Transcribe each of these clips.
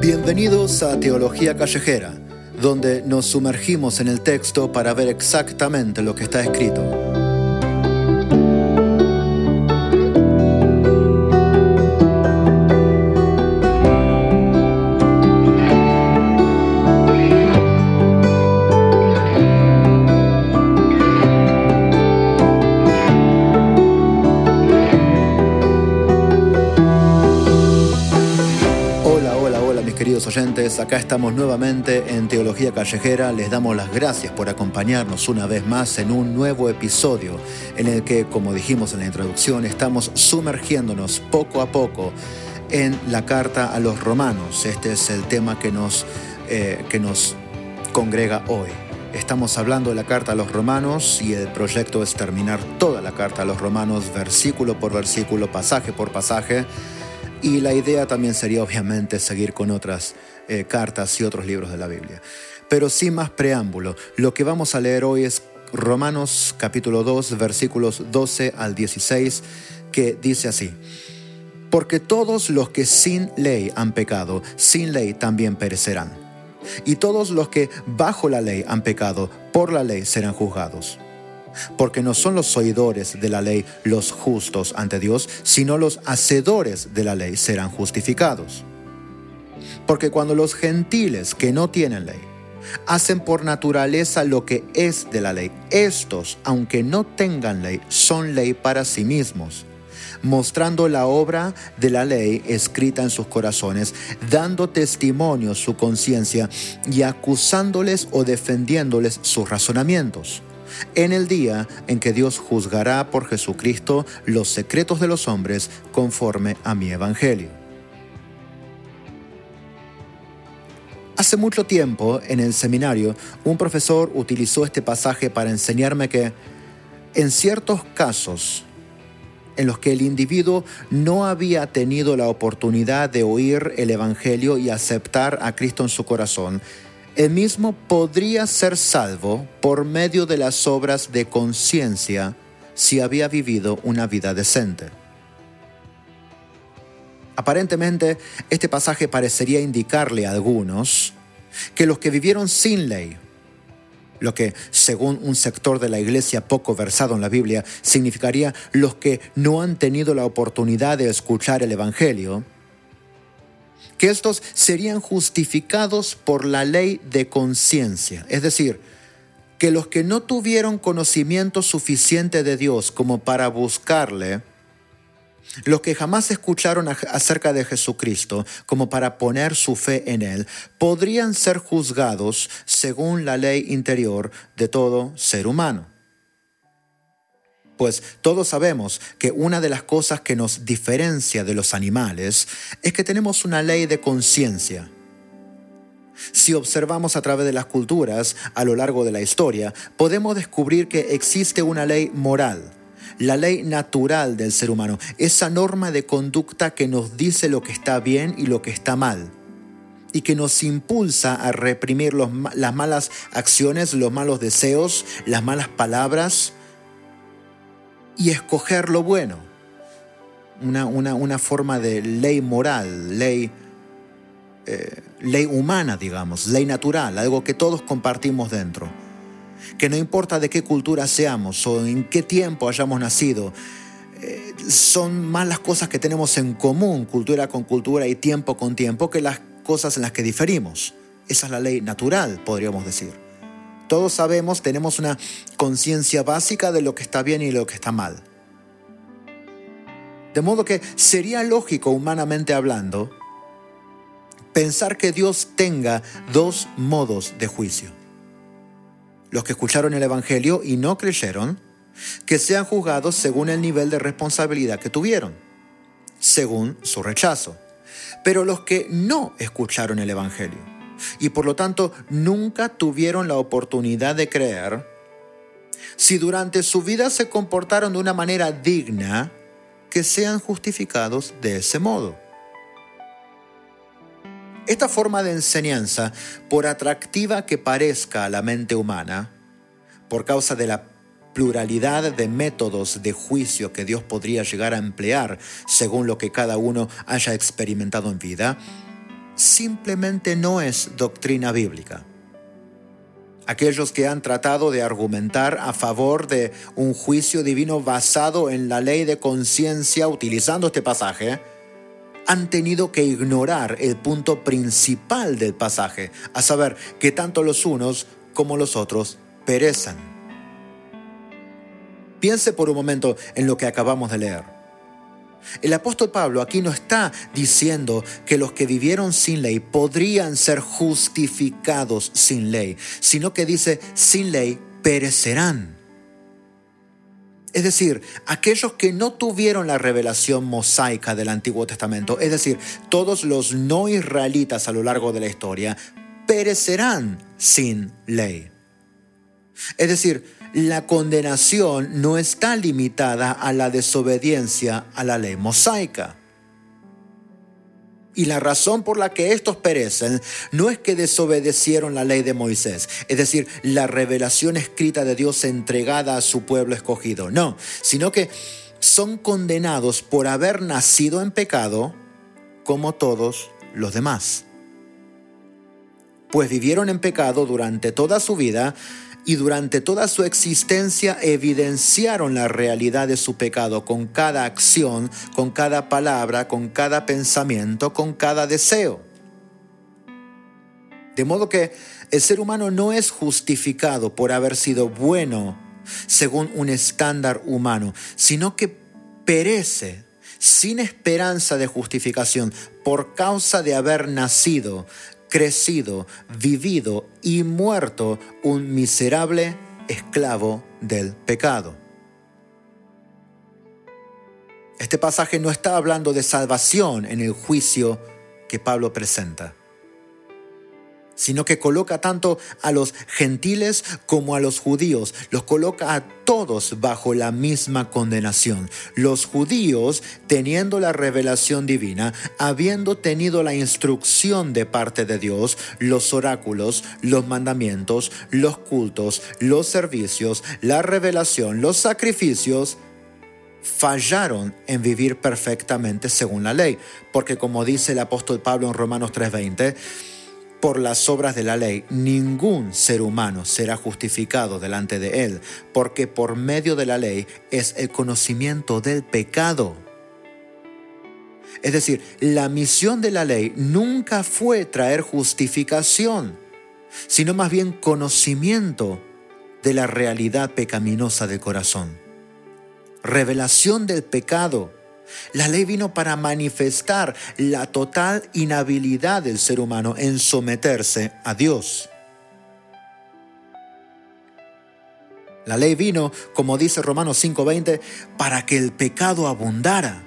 Bienvenidos a Teología Callejera, donde nos sumergimos en el texto para ver exactamente lo que está escrito. Oyentes, acá estamos nuevamente en Teología Callejera. Les damos las gracias por acompañarnos una vez más en un nuevo episodio en el que, como dijimos en la introducción, estamos sumergiéndonos poco a poco en la carta a los romanos. Este es el tema que nos, eh, que nos congrega hoy. Estamos hablando de la carta a los romanos y el proyecto es terminar toda la carta a los romanos versículo por versículo, pasaje por pasaje y la idea también sería obviamente seguir con otras eh, cartas y otros libros de la Biblia. Pero sin más preámbulo, lo que vamos a leer hoy es Romanos capítulo 2 versículos 12 al 16 que dice así. Porque todos los que sin ley han pecado, sin ley también perecerán. Y todos los que bajo la ley han pecado, por la ley serán juzgados porque no son los oidores de la ley los justos ante Dios, sino los hacedores de la ley serán justificados. Porque cuando los gentiles que no tienen ley hacen por naturaleza lo que es de la ley, estos, aunque no tengan ley, son ley para sí mismos mostrando la obra de la ley escrita en sus corazones, dando testimonio su conciencia y acusándoles o defendiéndoles sus razonamientos en el día en que Dios juzgará por Jesucristo los secretos de los hombres conforme a mi evangelio. Hace mucho tiempo, en el seminario, un profesor utilizó este pasaje para enseñarme que en ciertos casos en los que el individuo no había tenido la oportunidad de oír el Evangelio y aceptar a Cristo en su corazón, el mismo podría ser salvo por medio de las obras de conciencia si había vivido una vida decente. Aparentemente, este pasaje parecería indicarle a algunos que los que vivieron sin ley, lo que según un sector de la iglesia poco versado en la Biblia significaría los que no han tenido la oportunidad de escuchar el Evangelio, que estos serían justificados por la ley de conciencia. Es decir, que los que no tuvieron conocimiento suficiente de Dios como para buscarle, los que jamás escucharon acerca de Jesucristo como para poner su fe en Él, podrían ser juzgados según la ley interior de todo ser humano. Pues todos sabemos que una de las cosas que nos diferencia de los animales es que tenemos una ley de conciencia. Si observamos a través de las culturas a lo largo de la historia, podemos descubrir que existe una ley moral, la ley natural del ser humano, esa norma de conducta que nos dice lo que está bien y lo que está mal y que nos impulsa a reprimir las malas acciones, los malos deseos, las malas palabras, y escoger lo bueno. Una, una, forma de ley moral, ley, eh, ley humana, digamos, ley natural, algo que todos compartimos dentro. Que no importa de qué cultura seamos o en qué tiempo hayamos nacido, eh, son más las cosas que tenemos en común, cultura con cultura y tiempo con tiempo, que las cosas en las que diferimos. Esa es la ley natural, podríamos decir. Todos sabemos, tenemos una conciencia básica de lo que está bien y lo que está mal. De modo que sería lógico, humanamente hablando, pensar que Dios tenga dos modos de juicio. Los que escucharon el Evangelio y no creyeron, que sean juzgados según el nivel de responsabilidad que tuvieron, según su rechazo. Pero los que no escucharon el Evangelio, y por lo tanto nunca tuvieron la oportunidad de creer, si durante su vida se comportaron de una manera digna, que sean justificados de ese modo. Esta forma de enseñanza, por atractiva que parezca a la mente humana, por causa de la pluralidad de métodos de juicio que Dios podría llegar a emplear según lo que cada uno haya experimentado en vida, simplemente no es doctrina bíblica. Aquellos que han tratado de argumentar a favor de un juicio divino basado en la ley de conciencia utilizando este pasaje, han tenido que ignorar el punto principal del pasaje, a saber que tanto los unos como los otros perezcan. Piense por un momento en lo que acabamos de leer. El apóstol Pablo aquí no está diciendo que los que vivieron sin ley podrían ser justificados sin ley, sino que dice, sin ley perecerán. Es decir, aquellos que no tuvieron la revelación mosaica del Antiguo Testamento, es decir, todos los no israelitas a lo largo de la historia, perecerán sin ley. Es decir, la condenación no está limitada a la desobediencia a la ley mosaica. Y la razón por la que estos perecen no es que desobedecieron la ley de Moisés, es decir, la revelación escrita de Dios entregada a su pueblo escogido, no, sino que son condenados por haber nacido en pecado como todos los demás. Pues vivieron en pecado durante toda su vida y durante toda su existencia evidenciaron la realidad de su pecado con cada acción, con cada palabra, con cada pensamiento, con cada deseo. De modo que el ser humano no es justificado por haber sido bueno según un estándar humano, sino que perece sin esperanza de justificación por causa de haber nacido crecido, vivido y muerto un miserable esclavo del pecado. Este pasaje no está hablando de salvación en el juicio que Pablo presenta sino que coloca tanto a los gentiles como a los judíos, los coloca a todos bajo la misma condenación. Los judíos, teniendo la revelación divina, habiendo tenido la instrucción de parte de Dios, los oráculos, los mandamientos, los cultos, los servicios, la revelación, los sacrificios, fallaron en vivir perfectamente según la ley, porque como dice el apóstol Pablo en Romanos 3:20, por las obras de la ley, ningún ser humano será justificado delante de él, porque por medio de la ley es el conocimiento del pecado. Es decir, la misión de la ley nunca fue traer justificación, sino más bien conocimiento de la realidad pecaminosa del corazón. Revelación del pecado la ley vino para manifestar la total inhabilidad del ser humano en someterse a Dios. La ley vino, como dice Romanos 5:20, para que el pecado abundara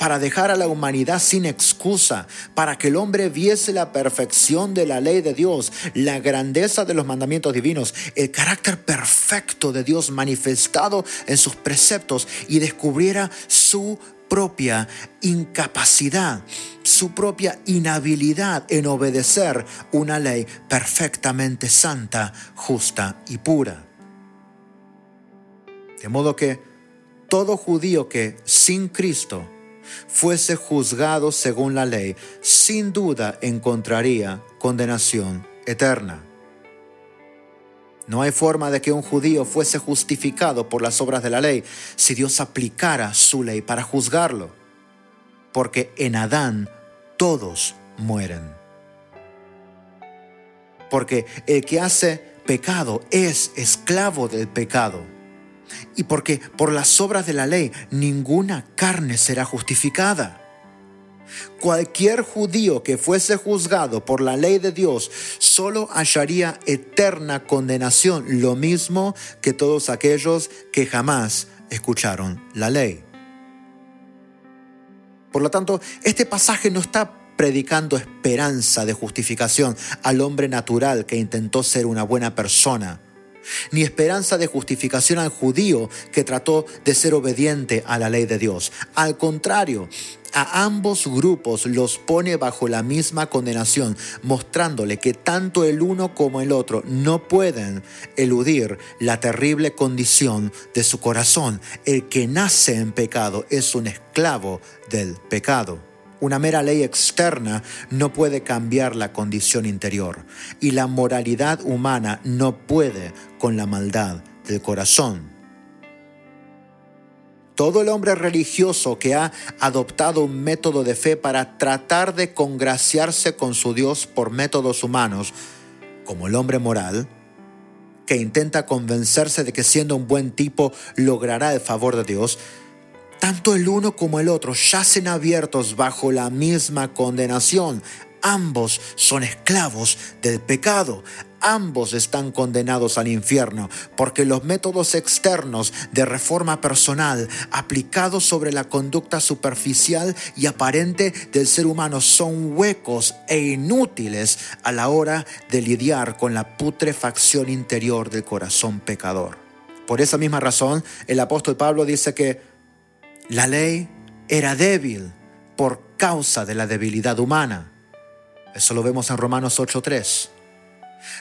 para dejar a la humanidad sin excusa, para que el hombre viese la perfección de la ley de Dios, la grandeza de los mandamientos divinos, el carácter perfecto de Dios manifestado en sus preceptos y descubriera su propia incapacidad, su propia inhabilidad en obedecer una ley perfectamente santa, justa y pura. De modo que todo judío que sin Cristo fuese juzgado según la ley, sin duda encontraría condenación eterna. No hay forma de que un judío fuese justificado por las obras de la ley si Dios aplicara su ley para juzgarlo, porque en Adán todos mueren. Porque el que hace pecado es esclavo del pecado y porque por las obras de la ley ninguna carne será justificada. Cualquier judío que fuese juzgado por la ley de Dios solo hallaría eterna condenación, lo mismo que todos aquellos que jamás escucharon la ley. Por lo tanto, este pasaje no está predicando esperanza de justificación al hombre natural que intentó ser una buena persona ni esperanza de justificación al judío que trató de ser obediente a la ley de Dios. Al contrario, a ambos grupos los pone bajo la misma condenación, mostrándole que tanto el uno como el otro no pueden eludir la terrible condición de su corazón. El que nace en pecado es un esclavo del pecado. Una mera ley externa no puede cambiar la condición interior y la moralidad humana no puede con la maldad del corazón. Todo el hombre religioso que ha adoptado un método de fe para tratar de congraciarse con su Dios por métodos humanos, como el hombre moral, que intenta convencerse de que siendo un buen tipo logrará el favor de Dios, tanto el uno como el otro yacen abiertos bajo la misma condenación. Ambos son esclavos del pecado. Ambos están condenados al infierno porque los métodos externos de reforma personal aplicados sobre la conducta superficial y aparente del ser humano son huecos e inútiles a la hora de lidiar con la putrefacción interior del corazón pecador. Por esa misma razón, el apóstol Pablo dice que la ley era débil por causa de la debilidad humana. Eso lo vemos en Romanos 8.3.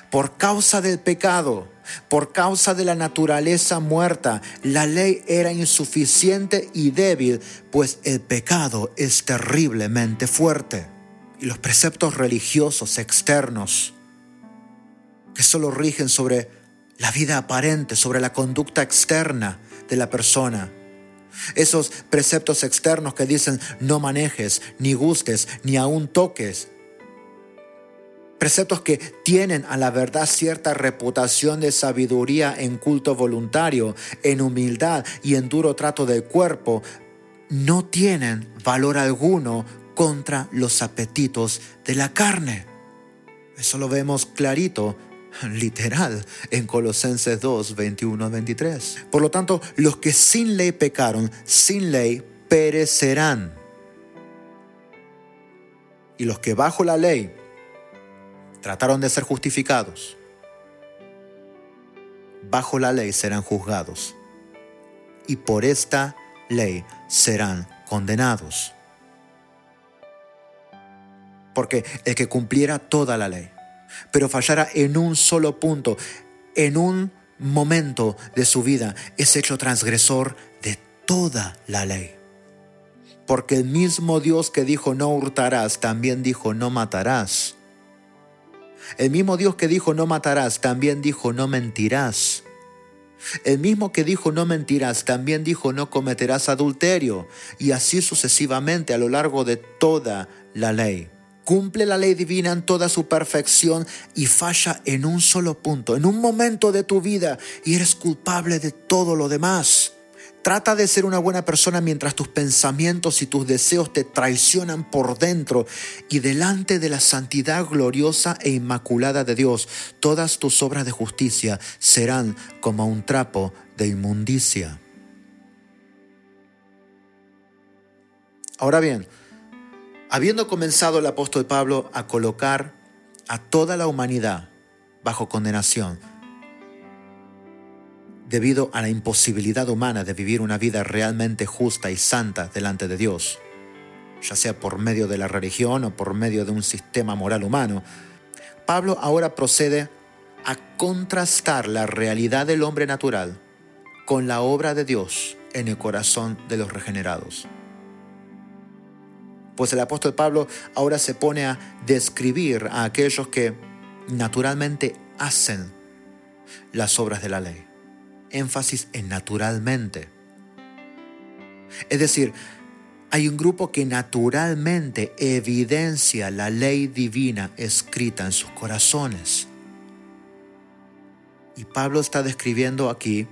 Por causa del pecado, por causa de la naturaleza muerta, la ley era insuficiente y débil, pues el pecado es terriblemente fuerte. Y los preceptos religiosos externos, que solo rigen sobre la vida aparente, sobre la conducta externa de la persona, esos preceptos externos que dicen no manejes, ni gustes, ni aún toques. Preceptos que tienen a la verdad cierta reputación de sabiduría en culto voluntario, en humildad y en duro trato del cuerpo, no tienen valor alguno contra los apetitos de la carne. Eso lo vemos clarito literal en Colosenses 2, 21 23. Por lo tanto, los que sin ley pecaron, sin ley perecerán. Y los que bajo la ley trataron de ser justificados, bajo la ley serán juzgados. Y por esta ley serán condenados. Porque el que cumpliera toda la ley, pero fallara en un solo punto, en un momento de su vida, es hecho transgresor de toda la ley. Porque el mismo Dios que dijo no hurtarás, también dijo no matarás. El mismo Dios que dijo no matarás, también dijo no mentirás. El mismo que dijo no mentirás, también dijo no cometerás adulterio. Y así sucesivamente a lo largo de toda la ley cumple la ley divina en toda su perfección y falla en un solo punto, en un momento de tu vida y eres culpable de todo lo demás. Trata de ser una buena persona mientras tus pensamientos y tus deseos te traicionan por dentro y delante de la santidad gloriosa e inmaculada de Dios, todas tus obras de justicia serán como un trapo de inmundicia. Ahora bien, Habiendo comenzado el apóstol Pablo a colocar a toda la humanidad bajo condenación, debido a la imposibilidad humana de vivir una vida realmente justa y santa delante de Dios, ya sea por medio de la religión o por medio de un sistema moral humano, Pablo ahora procede a contrastar la realidad del hombre natural con la obra de Dios en el corazón de los regenerados pues el apóstol Pablo ahora se pone a describir a aquellos que naturalmente hacen las obras de la ley. Énfasis en naturalmente. Es decir, hay un grupo que naturalmente evidencia la ley divina escrita en sus corazones. Y Pablo está describiendo aquí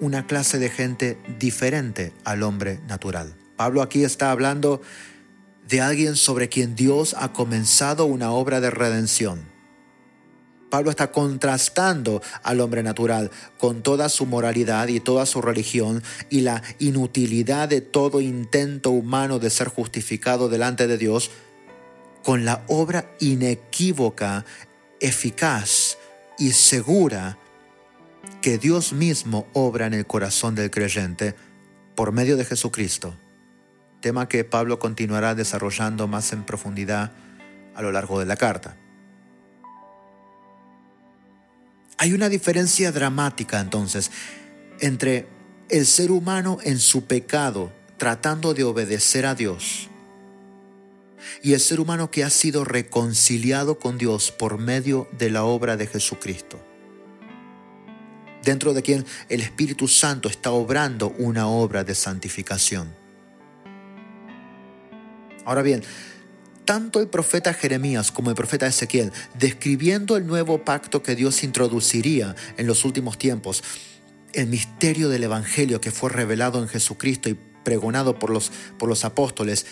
una clase de gente diferente al hombre natural. Pablo aquí está hablando de alguien sobre quien Dios ha comenzado una obra de redención. Pablo está contrastando al hombre natural con toda su moralidad y toda su religión y la inutilidad de todo intento humano de ser justificado delante de Dios con la obra inequívoca, eficaz y segura que Dios mismo obra en el corazón del creyente por medio de Jesucristo, tema que Pablo continuará desarrollando más en profundidad a lo largo de la carta. Hay una diferencia dramática entonces entre el ser humano en su pecado tratando de obedecer a Dios y el ser humano que ha sido reconciliado con Dios por medio de la obra de Jesucristo, dentro de quien el Espíritu Santo está obrando una obra de santificación. Ahora bien, tanto el profeta Jeremías como el profeta Ezequiel, describiendo el nuevo pacto que Dios introduciría en los últimos tiempos, el misterio del Evangelio que fue revelado en Jesucristo y pregonado por los, por los apóstoles,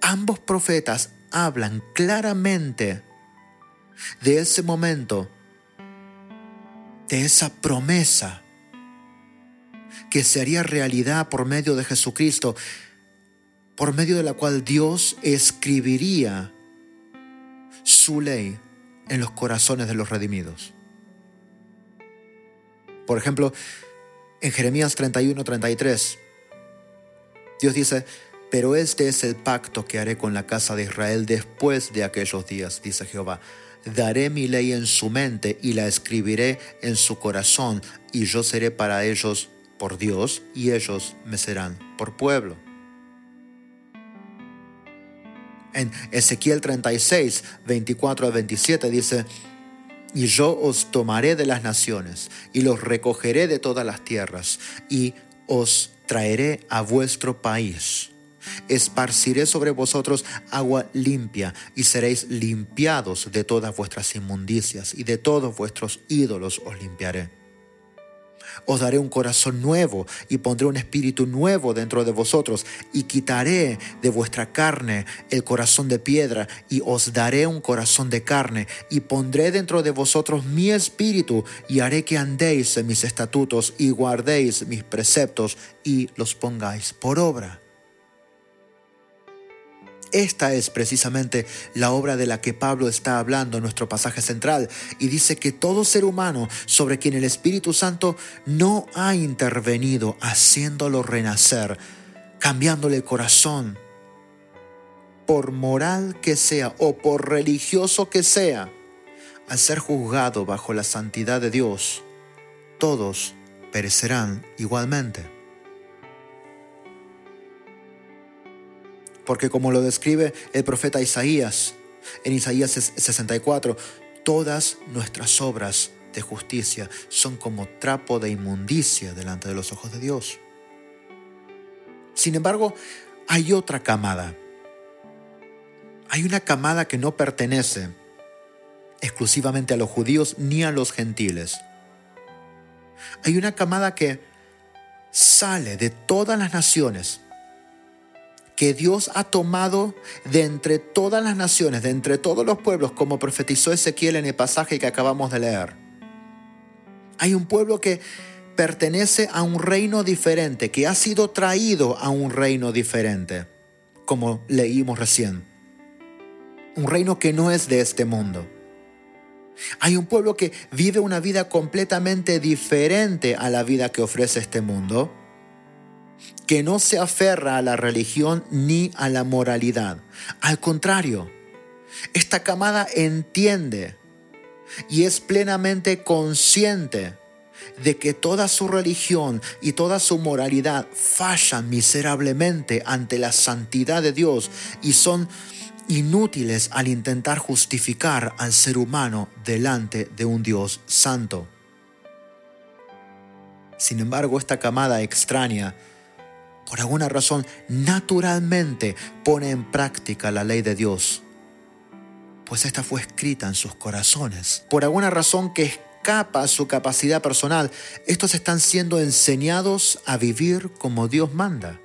ambos profetas hablan claramente de ese momento, de esa promesa que se haría realidad por medio de Jesucristo, por medio de la cual Dios escribiría su ley en los corazones de los redimidos. Por ejemplo, en Jeremías 31, 33, Dios dice, pero este es el pacto que haré con la casa de Israel después de aquellos días, dice Jehová. Daré mi ley en su mente y la escribiré en su corazón, y yo seré para ellos por Dios, y ellos me serán por pueblo. En Ezequiel 36, 24 a 27 dice, y yo os tomaré de las naciones, y los recogeré de todas las tierras, y os traeré a vuestro país esparciré sobre vosotros agua limpia y seréis limpiados de todas vuestras inmundicias y de todos vuestros ídolos os limpiaré. Os daré un corazón nuevo y pondré un espíritu nuevo dentro de vosotros y quitaré de vuestra carne el corazón de piedra y os daré un corazón de carne y pondré dentro de vosotros mi espíritu y haré que andéis en mis estatutos y guardéis mis preceptos y los pongáis por obra. Esta es precisamente la obra de la que Pablo está hablando en nuestro pasaje central y dice que todo ser humano sobre quien el Espíritu Santo no ha intervenido haciéndolo renacer, cambiándole el corazón, por moral que sea o por religioso que sea, al ser juzgado bajo la santidad de Dios, todos perecerán igualmente. Porque como lo describe el profeta Isaías, en Isaías 64, todas nuestras obras de justicia son como trapo de inmundicia delante de los ojos de Dios. Sin embargo, hay otra camada. Hay una camada que no pertenece exclusivamente a los judíos ni a los gentiles. Hay una camada que sale de todas las naciones que Dios ha tomado de entre todas las naciones, de entre todos los pueblos, como profetizó Ezequiel en el pasaje que acabamos de leer. Hay un pueblo que pertenece a un reino diferente, que ha sido traído a un reino diferente, como leímos recién. Un reino que no es de este mundo. Hay un pueblo que vive una vida completamente diferente a la vida que ofrece este mundo que no se aferra a la religión ni a la moralidad. Al contrario, esta camada entiende y es plenamente consciente de que toda su religión y toda su moralidad fallan miserablemente ante la santidad de Dios y son inútiles al intentar justificar al ser humano delante de un Dios santo. Sin embargo, esta camada extraña por alguna razón, naturalmente pone en práctica la ley de Dios, pues esta fue escrita en sus corazones. Por alguna razón que escapa a su capacidad personal, estos están siendo enseñados a vivir como Dios manda.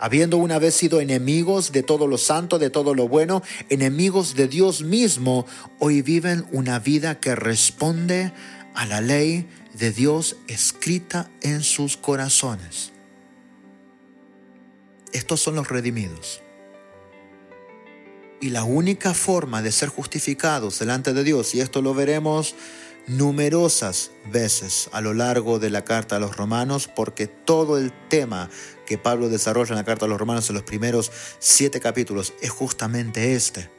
Habiendo una vez sido enemigos de todo lo santo, de todo lo bueno, enemigos de Dios mismo, hoy viven una vida que responde a la ley de Dios escrita en sus corazones. Estos son los redimidos. Y la única forma de ser justificados delante de Dios, y esto lo veremos numerosas veces a lo largo de la carta a los romanos, porque todo el tema que Pablo desarrolla en la carta a los romanos en los primeros siete capítulos es justamente este.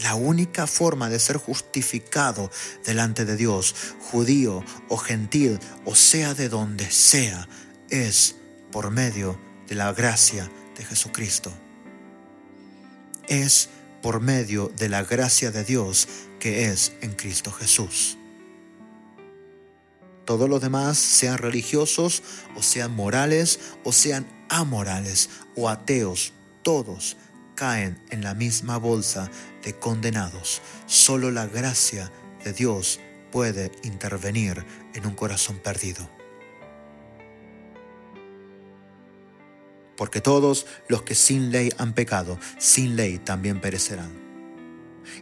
La única forma de ser justificado delante de Dios, judío o gentil, o sea de donde sea, es por medio de la gracia de Jesucristo. Es por medio de la gracia de Dios que es en Cristo Jesús. Todos los demás, sean religiosos o sean morales o sean amorales o ateos, todos caen en la misma bolsa de condenados. Solo la gracia de Dios puede intervenir en un corazón perdido. Porque todos los que sin ley han pecado, sin ley también perecerán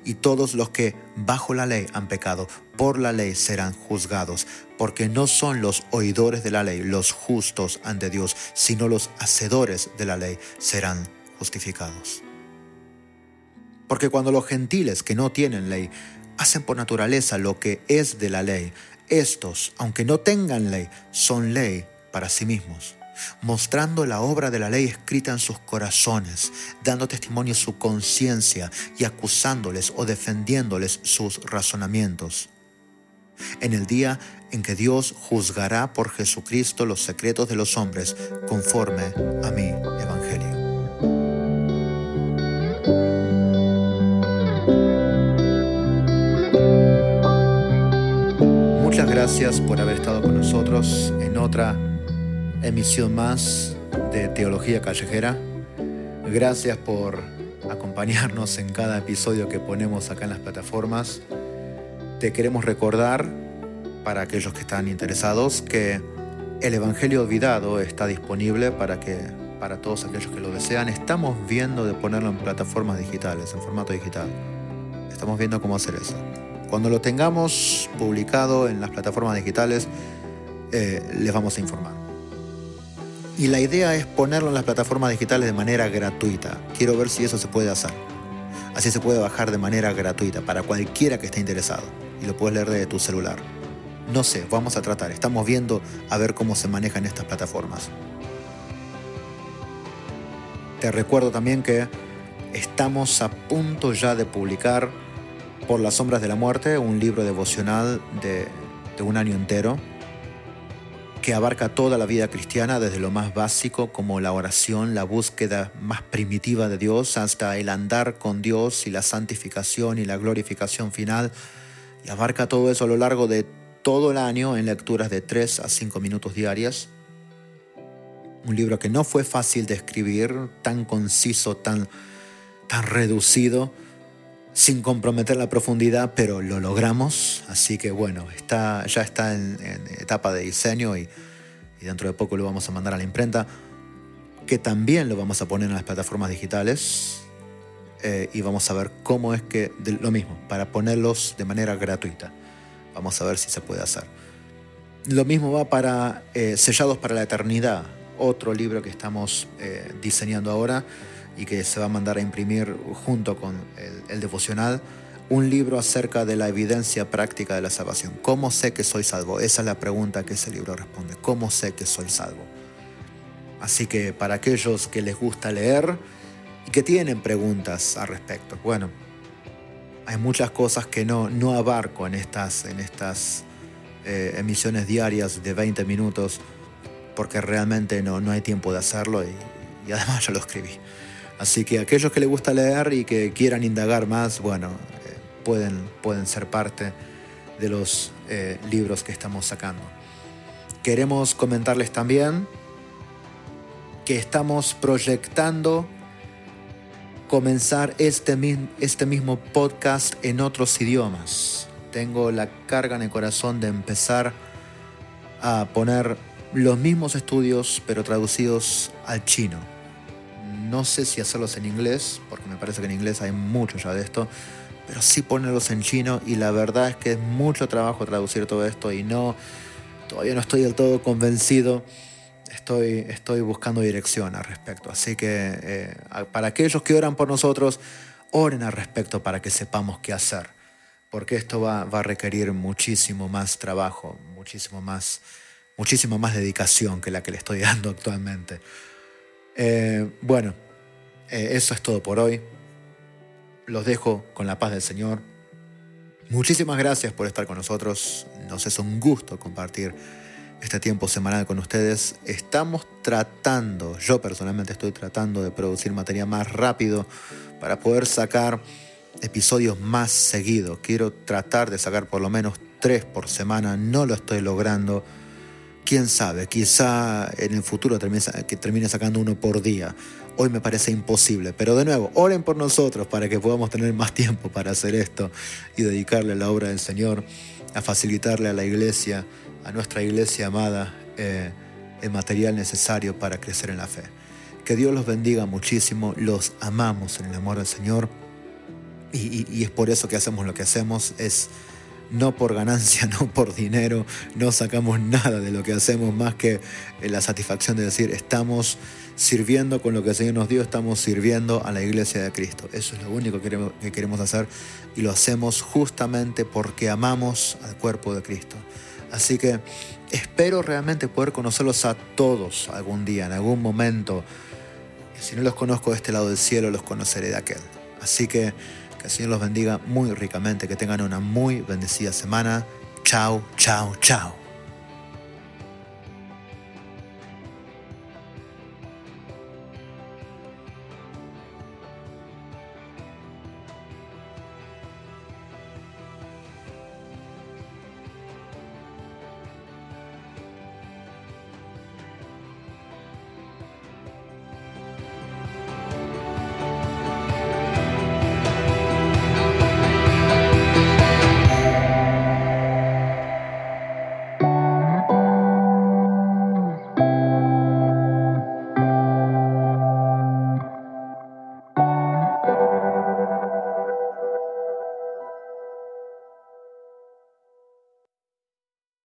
y todos los que bajo la ley han pecado, por la ley serán juzgados, porque no son los oidores de la ley los justos ante Dios, sino los hacedores de la ley serán justificados. Porque cuando los gentiles que no tienen ley hacen por naturaleza lo que es de la ley, estos, aunque no tengan ley, son ley para sí mismos mostrando la obra de la ley escrita en sus corazones, dando testimonio su conciencia y acusándoles o defendiéndoles sus razonamientos. En el día en que Dios juzgará por Jesucristo los secretos de los hombres conforme a mi evangelio. Muchas gracias por haber estado con nosotros en otra emisión más de Teología Callejera. Gracias por acompañarnos en cada episodio que ponemos acá en las plataformas. Te queremos recordar, para aquellos que están interesados, que el Evangelio Olvidado está disponible para que para todos aquellos que lo desean. Estamos viendo de ponerlo en plataformas digitales, en formato digital. Estamos viendo cómo hacer eso. Cuando lo tengamos publicado en las plataformas digitales, eh, les vamos a informar y la idea es ponerlo en las plataformas digitales de manera gratuita. Quiero ver si eso se puede hacer. Así se puede bajar de manera gratuita para cualquiera que esté interesado y lo puedes leer de tu celular. No sé, vamos a tratar. Estamos viendo a ver cómo se manejan estas plataformas. Te recuerdo también que estamos a punto ya de publicar Por las sombras de la muerte, un libro devocional de, de un año entero que abarca toda la vida cristiana, desde lo más básico como la oración, la búsqueda más primitiva de Dios, hasta el andar con Dios y la santificación y la glorificación final. Y abarca todo eso a lo largo de todo el año en lecturas de 3 a 5 minutos diarias. Un libro que no fue fácil de escribir, tan conciso, tan, tan reducido sin comprometer la profundidad, pero lo logramos. Así que bueno, está, ya está en, etapa de diseño y, dentro de poco lo vamos a mandar a la imprenta, que también lo vamos a poner en las plataformas digitales. Eh, y vamos a ver cómo es que, lo mismo, para ponerlos de manera gratuita. Vamos a ver si se puede hacer. Lo mismo va para eh, Sellados para la Eternidad, otro libro que estamos eh, diseñando ahora y que se va a mandar a imprimir junto con el, devocional un libro acerca de la evidencia práctica de la salvación. ¿Cómo sé que soy salvo? Esa es la pregunta que ese libro responde. ¿Cómo sé que soy salvo? Así que para aquellos que les gusta leer y que tienen preguntas al respecto, bueno, hay muchas cosas que no, no abarco en estas, en estas eh, emisiones diarias de 20 minutos porque realmente no, no hay tiempo de hacerlo y, y además ya lo escribí. Así que aquellos que les gusta leer y que quieran indagar más, bueno, eh, pueden, pueden ser parte de los eh, libros que estamos sacando. Queremos comentarles también que estamos proyectando comenzar este, este mismo podcast en otros idiomas. Tengo la carga en el corazón de empezar a poner los mismos estudios pero traducidos al chino no sé si hacerlos en inglés, porque me parece que en inglés hay mucho ya de esto, pero sí ponerlos en chino y la verdad es que es mucho trabajo traducir todo esto y no, todavía no estoy del todo convencido. Estoy, estoy buscando dirección al respecto. Así que eh, para aquellos que oran por nosotros, oren al respecto para que sepamos qué hacer, porque esto va, a requerir muchísimo más trabajo, muchísimo más, muchísimo más dedicación que la que le estoy dando actualmente. Eh, bueno, eh, eso es todo por hoy. Los dejo con la paz del Señor. Muchísimas gracias por estar con nosotros. Nos es un gusto compartir este tiempo semanal con ustedes. Estamos tratando, yo personalmente estoy tratando de producir material más rápido para poder sacar episodios más seguidos. Quiero tratar de sacar por lo menos tres por semana. No lo estoy logrando. Quién sabe, quizá en el futuro termine, que termine sacando uno por día. Hoy me parece imposible, pero de nuevo, oren por nosotros para que podamos tener más tiempo para hacer esto y dedicarle a la obra del Señor, a facilitarle a la iglesia a nuestra iglesia amada eh, el material necesario para crecer en la fe. Que Dios los bendiga muchísimo, los amamos en el amor del Señor y, es por eso que hacemos lo que hacemos, es no por ganancia, no por dinero, no sacamos nada de lo que hacemos más que la satisfacción de decir estamos sirviendo con lo que el Señor nos dio, estamos sirviendo a la iglesia de Cristo. Eso es lo único que queremos hacer y lo hacemos justamente porque amamos al cuerpo de Cristo. Así que espero realmente poder conocerlos a todos algún día, en algún momento. Si no los conozco de este lado del cielo, los conoceré de aquel. Así que el Señor los bendiga muy ricamente, que tengan una muy bendecida semana. Chao, chao, chao.